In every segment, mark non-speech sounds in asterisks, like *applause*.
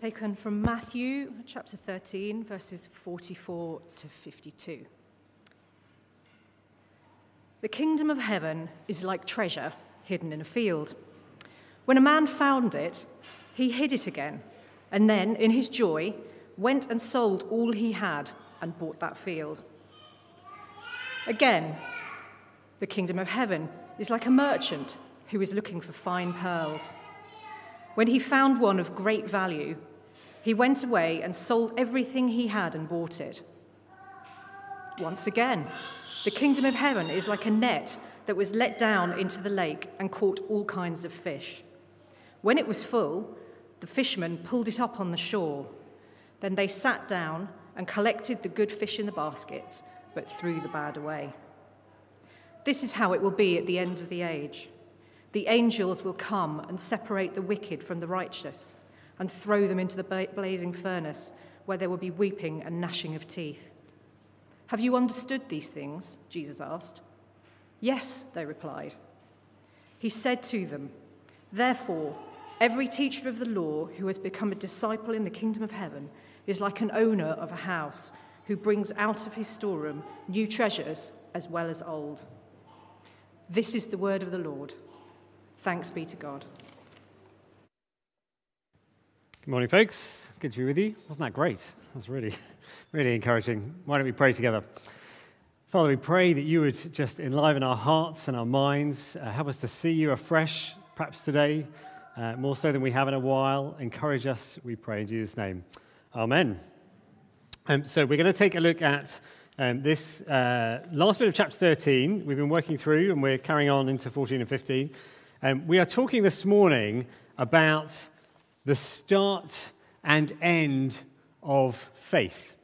taken from Matthew chapter 13, verses 44 to 52. The kingdom of heaven is like treasure hidden in a field. When a man found it, he hid it again, and then, in his joy, went and sold all he had and bought that field. Again, the kingdom of heaven is like a merchant who is looking for fine pearls. When he found one of great value, he went away and sold everything he had and bought it. Once again, the kingdom of heaven is like a net that was let down into the lake and caught all kinds of fish. When it was full, the fishermen pulled it up on the shore. Then they sat down and collected the good fish in the baskets, but threw the bad away. This is how it will be at the end of the age. The angels will come and separate the wicked from the righteous and throw them into the blazing furnace, where there will be weeping and gnashing of teeth. Have you understood these things? Jesus asked. Yes, they replied. He said to them, Therefore, every teacher of the law who has become a disciple in the kingdom of heaven is like an owner of a house who brings out of his storeroom new treasures as well as old. This is the word of the Lord. Thanks be to God. Good morning, folks. Good to be with you. Wasn't that great? That's really, *laughs* really encouraging. Why don't we pray together? Father, we pray that you would just enliven our hearts and our minds, uh, help us to see you afresh, perhaps today, uh, more so than we have in a while. Encourage us, we pray in Jesus' name. Amen. Um, so, we're going to take a look at um, this uh, last bit of chapter 13. We've been working through, and we're carrying on into 14 and 15. Um, we are talking this morning about the start and end of faith.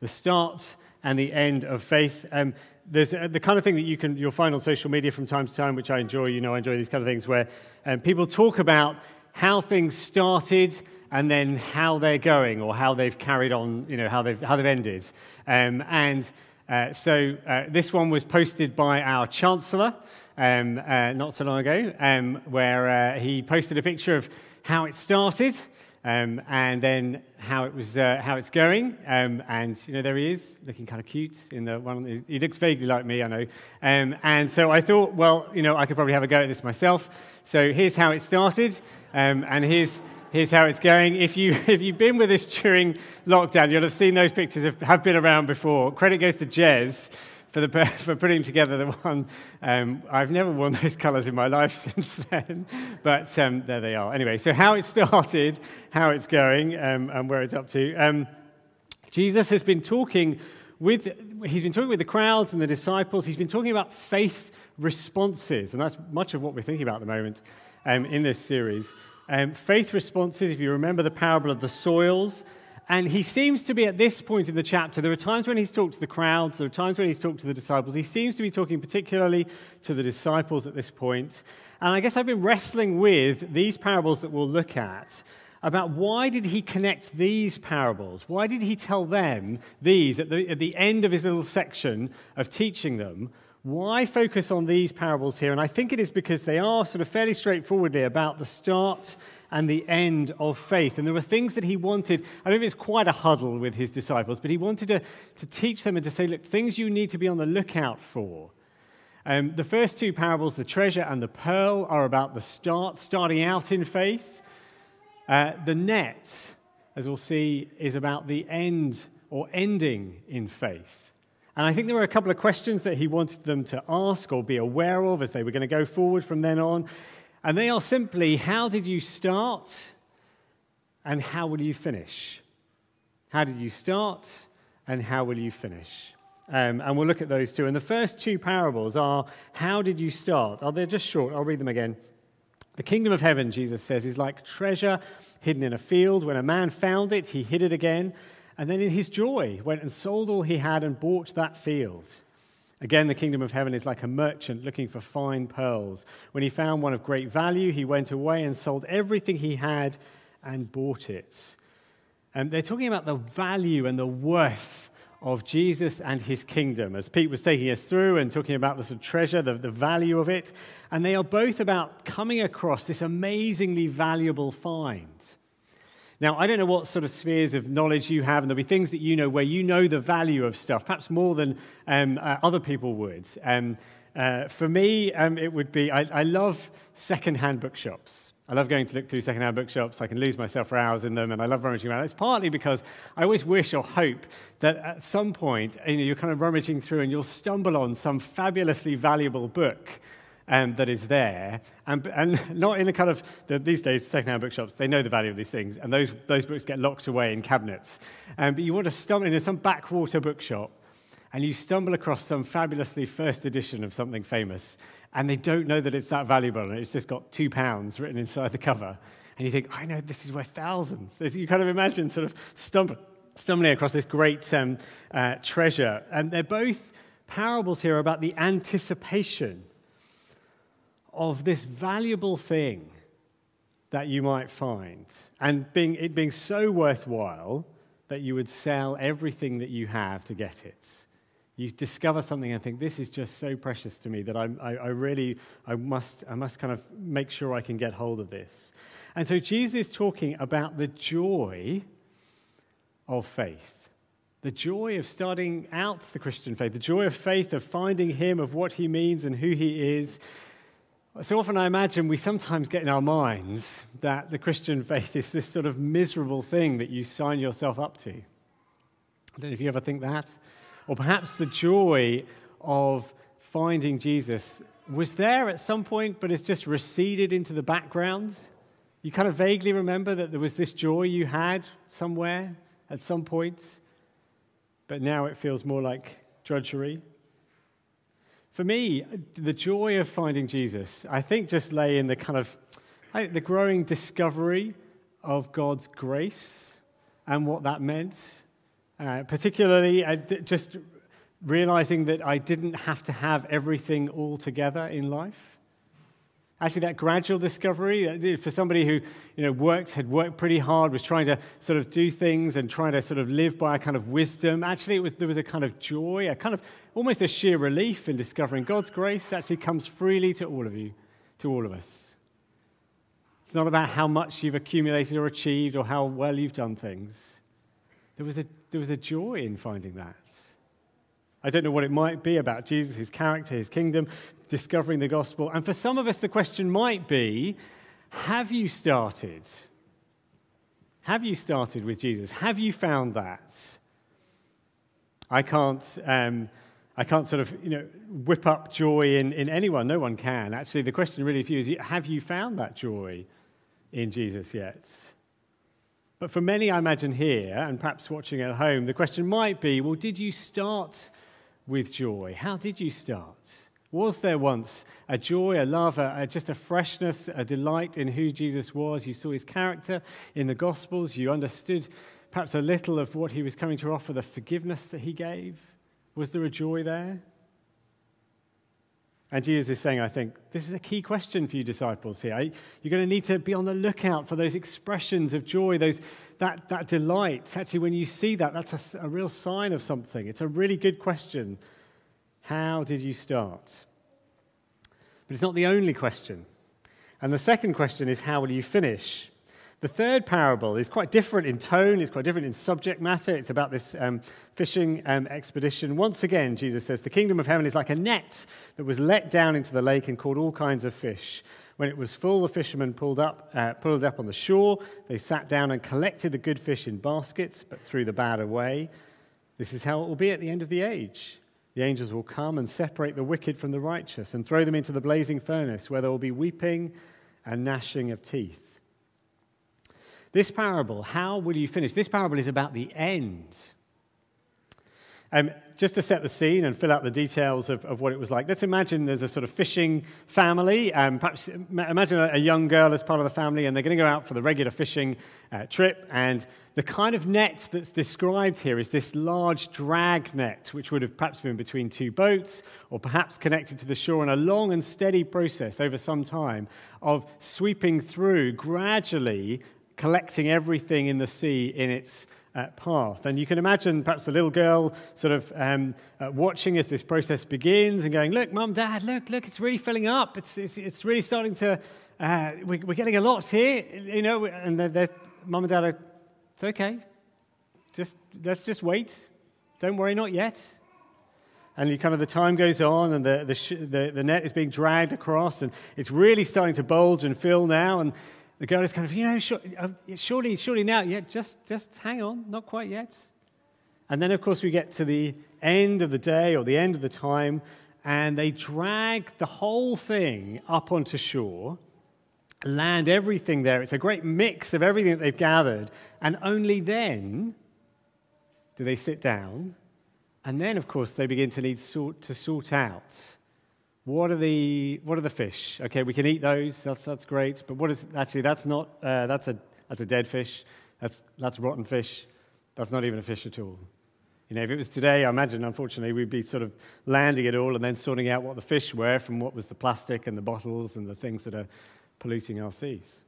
The start and the end of faith. Um, there's uh, the kind of thing that you can you'll find on social media from time to time, which I enjoy. You know, I enjoy these kind of things where um, people talk about how things started and then how they're going or how they've carried on. You know, how they've how they've ended. Um, and uh, so uh, this one was posted by our chancellor um, uh, not so long ago, um, where uh, he posted a picture of how it started um, and then how it was uh, how it's going. Um, and you know, there he is, looking kind of cute in the one. He looks vaguely like me, I know. Um, and so I thought, well, you know, I could probably have a go at this myself. So here's how it started, um, and here's here's how it's going. If, you, *laughs* if you've been with us during lockdown, you'll have seen those pictures have, have been around before. Credit goes to Jez, for, the, *laughs* for putting together the one. Um, I've never worn those *laughs* colours in my life *laughs* since then, but um, there they are. Anyway, so how it started, how it's going, um, and where it's up to. Um, Jesus has been talking with, he's been talking with the crowds and the disciples. He's been talking about faith responses, and that's much of what we're thinking about at the moment um, in this series. Um, faith responses, if you remember the parable of the soils, and he seems to be at this point in the chapter. There are times when he's talked to the crowds, there are times when he's talked to the disciples. He seems to be talking particularly to the disciples at this point. And I guess I've been wrestling with these parables that we'll look at about why did he connect these parables? Why did he tell them these at the, at the end of his little section of teaching them? Why focus on these parables here? And I think it is because they are sort of fairly straightforwardly about the start and the end of faith. And there were things that he wanted. I know it's quite a huddle with his disciples, but he wanted to, to teach them and to say, look, things you need to be on the lookout for. Um, the first two parables, the treasure and the pearl, are about the start, starting out in faith. Uh, the net, as we'll see, is about the end or ending in faith. And I think there were a couple of questions that he wanted them to ask or be aware of as they were going to go forward from then on. And they are simply how did you start and how will you finish? How did you start and how will you finish? Um, and we'll look at those two. And the first two parables are how did you start? Oh, they're just short. I'll read them again. The kingdom of heaven, Jesus says, is like treasure hidden in a field. When a man found it, he hid it again. And then in his joy, went and sold all he had and bought that field. Again, the kingdom of heaven is like a merchant looking for fine pearls. When he found one of great value, he went away and sold everything he had and bought it. And they're talking about the value and the worth of Jesus and his kingdom, as Pete was taking us through and talking about the sort of treasure, the, the value of it. And they are both about coming across this amazingly valuable find. Now, I don't know what sort of spheres of knowledge you have, and there'll be things that you know where you know the value of stuff, perhaps more than um, uh, other people would. Um, uh, for me, um, it would be I, I love second-hand bookshops. I love going to look through second-hand bookshops. I can lose myself for hours in them, and I love rummaging around. It's partly because I always wish or hope that at some point you know, you're kind of rummaging through and you'll stumble on some fabulously valuable book um, that is there, and, and *laughs* not in the kind of the, these days second-hand bookshops. They know the value of these things, and those those books get locked away in cabinets. Um, but you want to stumble into some backwater bookshop and you stumble across some fabulously first edition of something famous, and they don't know that it's that valuable, and it's just got two pounds written inside the cover. And you think, I know this is worth thousands. So you kind of imagine sort of stumble, stumbling across this great um, uh, treasure. And they're both parables here about the anticipation of this valuable thing that you might find, and being, it being so worthwhile that you would sell everything that you have to get it you discover something and think, this is just so precious to me that I, I, I, really, I must, I must kind of make sure I can get hold of this. And so Jesus is talking about the joy of faith, the joy of starting out the Christian faith, the joy of faith, of finding Him, of what He means and who He is. So often I imagine we sometimes get in our minds that the Christian faith is this sort of miserable thing that you sign yourself up to. I don't know if you ever think that. Or perhaps the joy of finding Jesus was there at some point, but it's just receded into the background. You kind of vaguely remember that there was this joy you had somewhere at some point, but now it feels more like drudgery. For me, the joy of finding Jesus, I think, just lay in the kind of the growing discovery of God's grace and what that meant uh, particularly, just realizing that I didn't have to have everything all together in life. Actually, that gradual discovery for somebody who you know, worked, had worked pretty hard, was trying to sort of do things and trying to sort of live by a kind of wisdom. Actually, it was, there was a kind of joy, a kind of almost a sheer relief in discovering God's grace actually comes freely to all of you, to all of us. It's not about how much you've accumulated or achieved or how well you've done things. There was a, there was a joy in finding that. I don't know what it might be about Jesus, his character, his kingdom, discovering the gospel. And for some of us, the question might be have you started? Have you started with Jesus? Have you found that? I can't, um, I can't sort of you know, whip up joy in, in anyone. No one can. Actually, the question really for you is have you found that joy in Jesus yet? But for many, I imagine here, and perhaps watching at home, the question might be well, did you start with joy? How did you start? Was there once a joy, a love, a, just a freshness, a delight in who Jesus was? You saw his character in the Gospels. You understood perhaps a little of what he was coming to offer, the forgiveness that he gave. Was there a joy there? And Jesus is saying, I think, this is a key question for you disciples here. You're going to need to be on the lookout for those expressions of joy, those, that, that delight. Actually, when you see that, that's a, a real sign of something. It's a really good question. How did you start? But it's not the only question. And the second question is, how will you finish? The third parable is quite different in tone, it's quite different in subject matter. It's about this um, fishing um, expedition. Once again, Jesus says, The kingdom of heaven is like a net that was let down into the lake and caught all kinds of fish. When it was full, the fishermen pulled, up, uh, pulled it up on the shore. They sat down and collected the good fish in baskets, but threw the bad away. This is how it will be at the end of the age. The angels will come and separate the wicked from the righteous and throw them into the blazing furnace, where there will be weeping and gnashing of teeth. This parable, how will you finish? This parable is about the end. Um, just to set the scene and fill out the details of, of what it was like, let's imagine there's a sort of fishing family. Um, perhaps imagine a, a, young girl as part of the family, and they're going to go out for the regular fishing uh, trip. And the kind of net that's described here is this large drag net, which would have perhaps been between two boats or perhaps connected to the shore in a long and steady process over some time of sweeping through gradually collecting everything in the sea in its uh, path. And you can imagine perhaps the little girl sort of um, uh, watching as this process begins and going, Look, mum, dad, look, look, it's really filling up. It's, it's, it's really starting to, uh, we, are getting a lot here, you know, and they're, they're, mum and dad are It's okay. Just, let's just wait. Don't worry, not yet. And you kind of the time goes on, and the, the, sh- the, the net is being dragged across, and it's really starting to bulge and fill now. And the girl is kind of, you know, uh, surely, surely now, yeah, just, just hang on, not quite yet. And then, of course, we get to the end of the day or the end of the time, and they drag the whole thing up onto shore, land everything there. It's a great mix of everything that they've gathered, and only then do they sit down. And then, of course, they begin to need sort, to sort out what are the what are the fish? Okay, we can eat those. That's that's great. But what is actually that's not uh, that's a that's a dead fish. That's that's rotten fish. That's not even a fish at all. You know, if it was today, I imagine, unfortunately, we'd be sort of landing it all and then sorting out what the fish were from what was the plastic and the bottles and the things that are polluting our seas.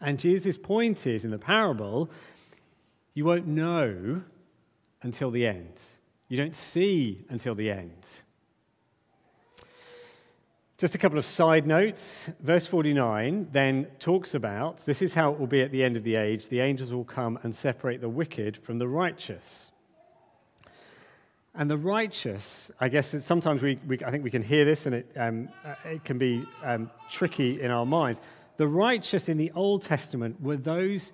And Jesus' point is in the parable, you won't know until the end. You don't see until the end. Just a couple of side notes. Verse 49 then talks about this is how it will be at the end of the age. The angels will come and separate the wicked from the righteous. And the righteous, I guess sometimes we, we, I think we can hear this and it, um, uh, it can be um, tricky in our minds. The righteous in the Old Testament were those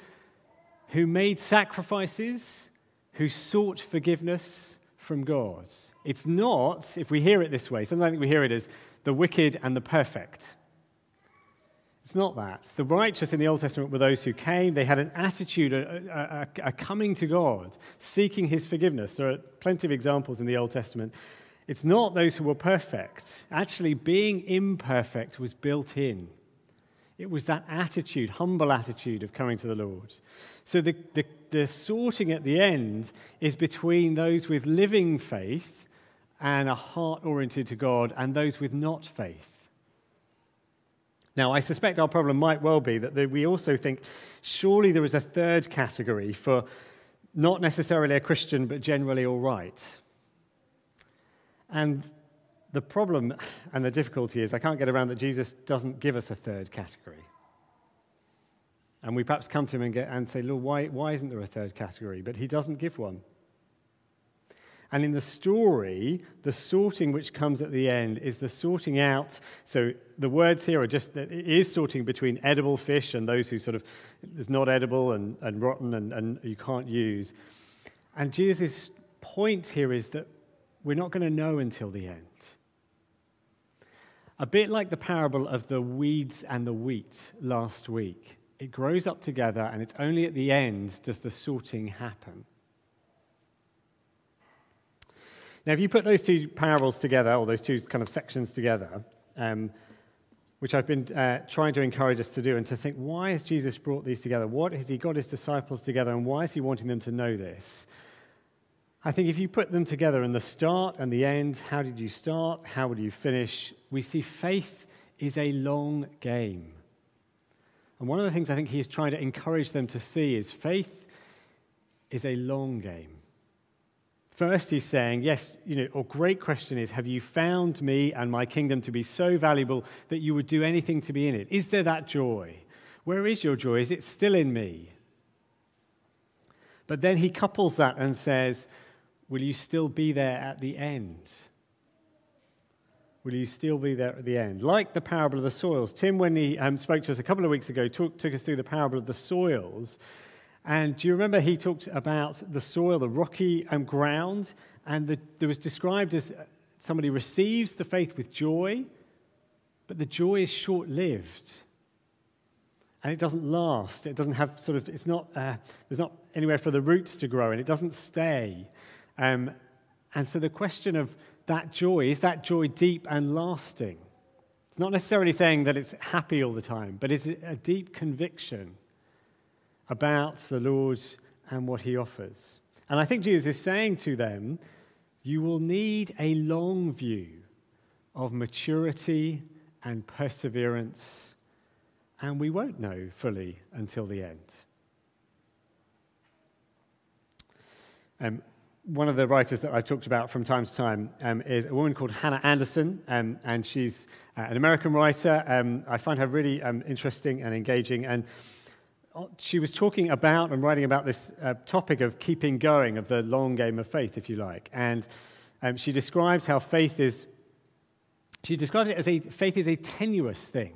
who made sacrifices, who sought forgiveness from God. It's not, if we hear it this way, sometimes I think we hear it as the wicked and the perfect. It's not that. The righteous in the Old Testament were those who came, they had an attitude, a, a, a, coming to God, seeking his forgiveness. There are plenty of examples in the Old Testament. It's not those who were perfect. Actually, being imperfect was built in. It was that attitude, humble attitude of coming to the Lord. So the, the, the sorting at the end is between those with living faith and a heart oriented to God and those with not faith. Now, I suspect our problem might well be that we also think surely there is a third category for not necessarily a Christian, but generally all right. And the problem and the difficulty is I can't get around that Jesus doesn't give us a third category. And we perhaps come to him and, get, and say, Lord, why, why isn't there a third category? But he doesn't give one. And in the story, the sorting which comes at the end is the sorting out. So the words here are just that it is sorting between edible fish and those who sort of is not edible and, and rotten and, and you can't use. And Jesus' point here is that we're not going to know until the end. A bit like the parable of the weeds and the wheat last week. It grows up together, and it's only at the end does the sorting happen. Now, if you put those two parables together, or those two kind of sections together, um, which I've been uh, trying to encourage us to do, and to think, why has Jesus brought these together? What has he got his disciples together, and why is he wanting them to know this? I think if you put them together in the start and the end, how did you start? How would you finish? We see faith is a long game. And one of the things I think he is trying to encourage them to see is faith is a long game. First, he's saying, Yes, you know, a great question is, have you found me and my kingdom to be so valuable that you would do anything to be in it? Is there that joy? Where is your joy? Is it still in me? But then he couples that and says, Will you still be there at the end? Will you still be there at the end? Like the parable of the soils. Tim, when he um, spoke to us a couple of weeks ago, took, took us through the parable of the soils. And do you remember he talked about the soil, the rocky um, ground, and the, there was described as uh, somebody receives the faith with joy, but the joy is short lived. And it doesn't last. It doesn't have sort of, it's not, uh, there's not anywhere for the roots to grow, and it doesn't stay. Um, and so the question of that joy is that joy deep and lasting? It's not necessarily saying that it's happy all the time, but is it a deep conviction about the Lord and what he offers. And I think Jesus is saying to them, you will need a long view of maturity and perseverance, and we won't know fully until the end. Um, one of the writers that I've talked about from time to time um, is a woman called Hannah Anderson, um, and she's uh, an American writer. Um, I find her really um, interesting and engaging. And she was talking about and writing about this uh, topic of keeping going, of the long game of faith, if you like. And um, she describes how faith is, she describes it as a, faith is a tenuous thing.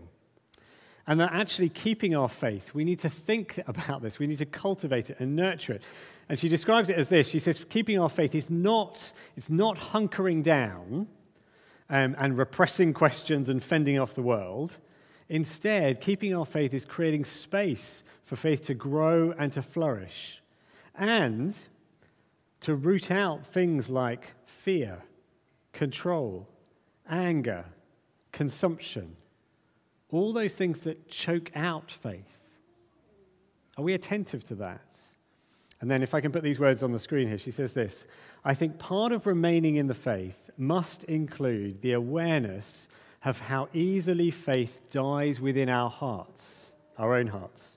And that actually keeping our faith, we need to think *laughs* about this. We need to cultivate it and nurture it. And she describes it as this. She says, keeping our faith is not, it's not hunkering down um, and repressing questions and fending off the world. Instead, keeping our faith is creating space for faith to grow and to flourish, and to root out things like fear, control, anger, consumption, all those things that choke out faith. Are we attentive to that? And then, if I can put these words on the screen here, she says this I think part of remaining in the faith must include the awareness of how easily faith dies within our hearts, our own hearts.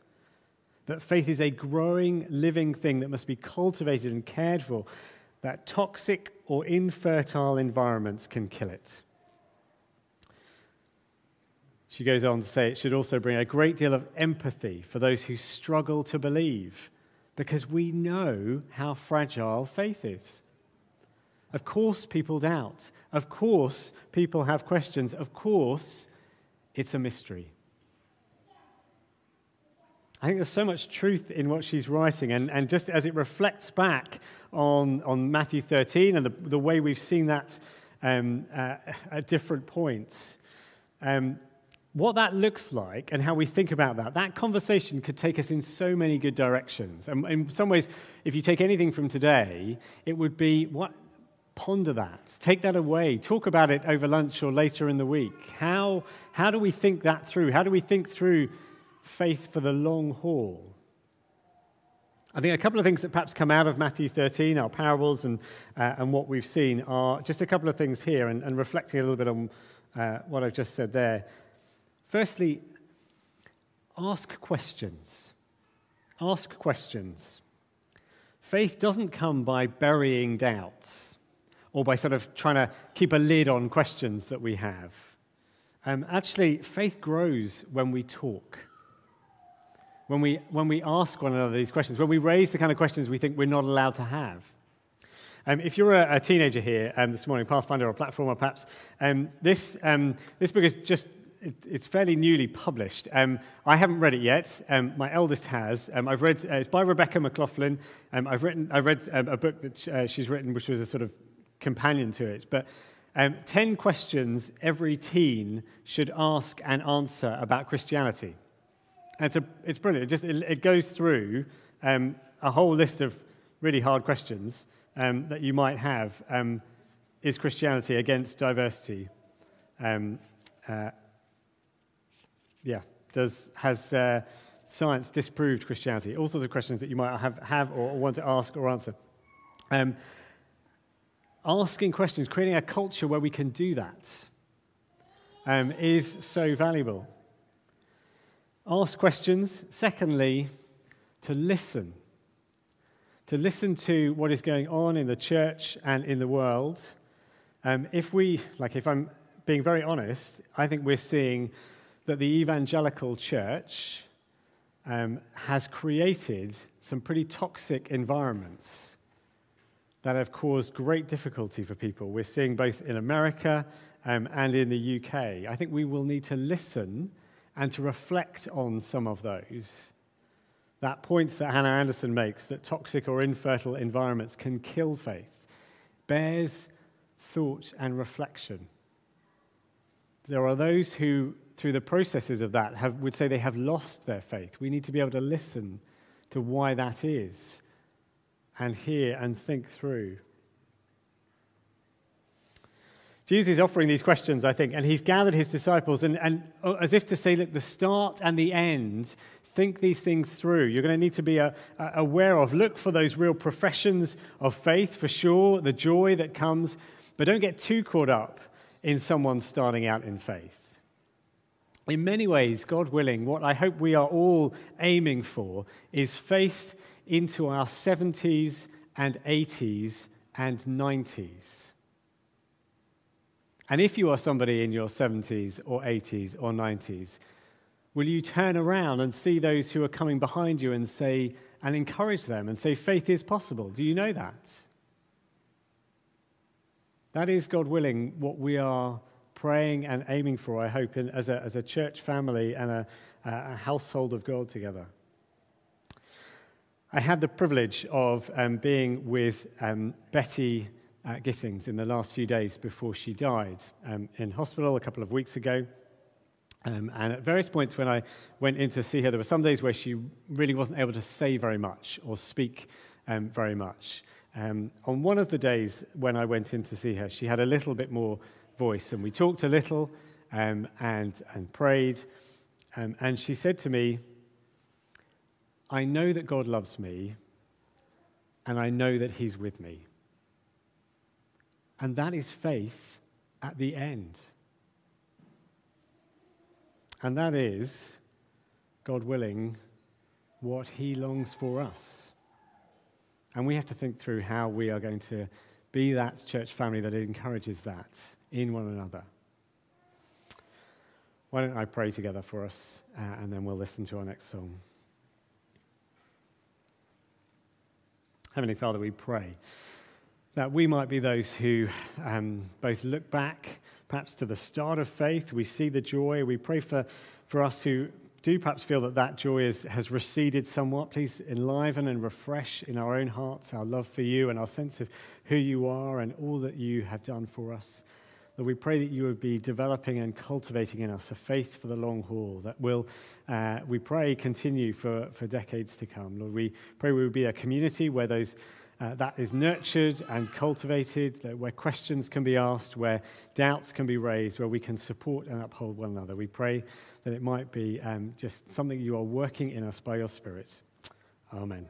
That faith is a growing, living thing that must be cultivated and cared for, that toxic or infertile environments can kill it. She goes on to say it should also bring a great deal of empathy for those who struggle to believe, because we know how fragile faith is. Of course, people doubt. Of course, people have questions. Of course, it's a mystery. I think there's so much truth in what she's writing, and, and just as it reflects back on, on Matthew 13 and the, the way we've seen that um, uh, at different points, um, what that looks like and how we think about that, that conversation could take us in so many good directions. And in some ways, if you take anything from today, it would be what, ponder that. Take that away. Talk about it over lunch or later in the week. How, how do we think that through? How do we think through faith for the long haul? I think a couple of things that perhaps come out of Matthew 13, our parables, and, uh, and what we've seen are just a couple of things here and, and reflecting a little bit on uh, what I've just said there. Firstly, ask questions. Ask questions. Faith doesn't come by burying doubts or by sort of trying to keep a lid on questions that we have. Um, actually, faith grows when we talk. When we, when we ask one another these questions, when we raise the kind of questions we think we're not allowed to have. Um, if you're a, a teenager here um, this morning, Pathfinder or Platformer perhaps, um, this, um, this book is just it's fairly newly published. Um, I haven't read it yet. Um, my eldest has. Um, I've read. Uh, it's by Rebecca McLaughlin. Um, I've written. I read a book that uh, she's written, which was a sort of companion to it. But um, 10 questions every teen should ask and answer about Christianity. And it's, a, it's brilliant. It, just, it, it goes through um, a whole list of really hard questions um, that you might have. Um, is Christianity against diversity? Um, uh, yeah. Does, has uh, science disproved Christianity? All sorts of questions that you might have, have or want to ask or answer. Um, asking questions, creating a culture where we can do that, um, is so valuable. Ask questions. Secondly, to listen. To listen to what is going on in the church and in the world. Um, if we, like, if I'm being very honest, I think we're seeing that the evangelical church um, has created some pretty toxic environments that have caused great difficulty for people. We're seeing both in America um, and in the UK. I think we will need to listen and to reflect on some of those. That point that Hannah Anderson makes that toxic or infertile environments can kill faith bears thought and reflection. There are those who, through the processes of that, have, would say they have lost their faith. We need to be able to listen to why that is and hear and think through. Jesus is offering these questions, I think, and he's gathered his disciples, and, and uh, as if to say, look, the start and the end, think these things through. You're going to need to be a, a aware of, look for those real professions of faith, for sure, the joy that comes, but don't get too caught up in someone starting out in faith. In many ways, God willing, what I hope we are all aiming for is faith into our 70s and 80s and 90s. And if you are somebody in your 70s or 80s or 90s, Will you turn around and see those who are coming behind you and say, and encourage them and say, faith is possible? Do you know that? That is, God willing, what we are praying and aiming for, I hope, in, as, a, as a church family and a, a household of God together. I had the privilege of um, being with um, Betty uh, Gittings in the last few days before she died um, in hospital a couple of weeks ago. Um, and at various points when I went in to see her, there were some days where she really wasn't able to say very much or speak um, very much. Um, on one of the days when I went in to see her, she had a little bit more voice, and we talked a little um, and, and prayed. Um, and she said to me, I know that God loves me, and I know that He's with me. And that is faith at the end. And that is, God willing, what He longs for us. And we have to think through how we are going to be that church family that encourages that in one another. Why don't I pray together for us, uh, and then we'll listen to our next song. Heavenly Father, we pray that we might be those who um, both look back, perhaps to the start of faith, we see the joy. We pray for, for us who do perhaps feel that that joy is, has receded somewhat. Please enliven and refresh in our own hearts our love for you and our sense of who you are and all that you have done for us. Lord, we pray that you would be developing and cultivating in us a faith for the long haul that will, uh, we pray, continue for, for decades to come. Lord, we pray we would be a community where those uh, that is nurtured and cultivated, where questions can be asked, where doubts can be raised, where we can support and uphold one another. We pray that it might be um, just something you are working in us by your Spirit. Amen.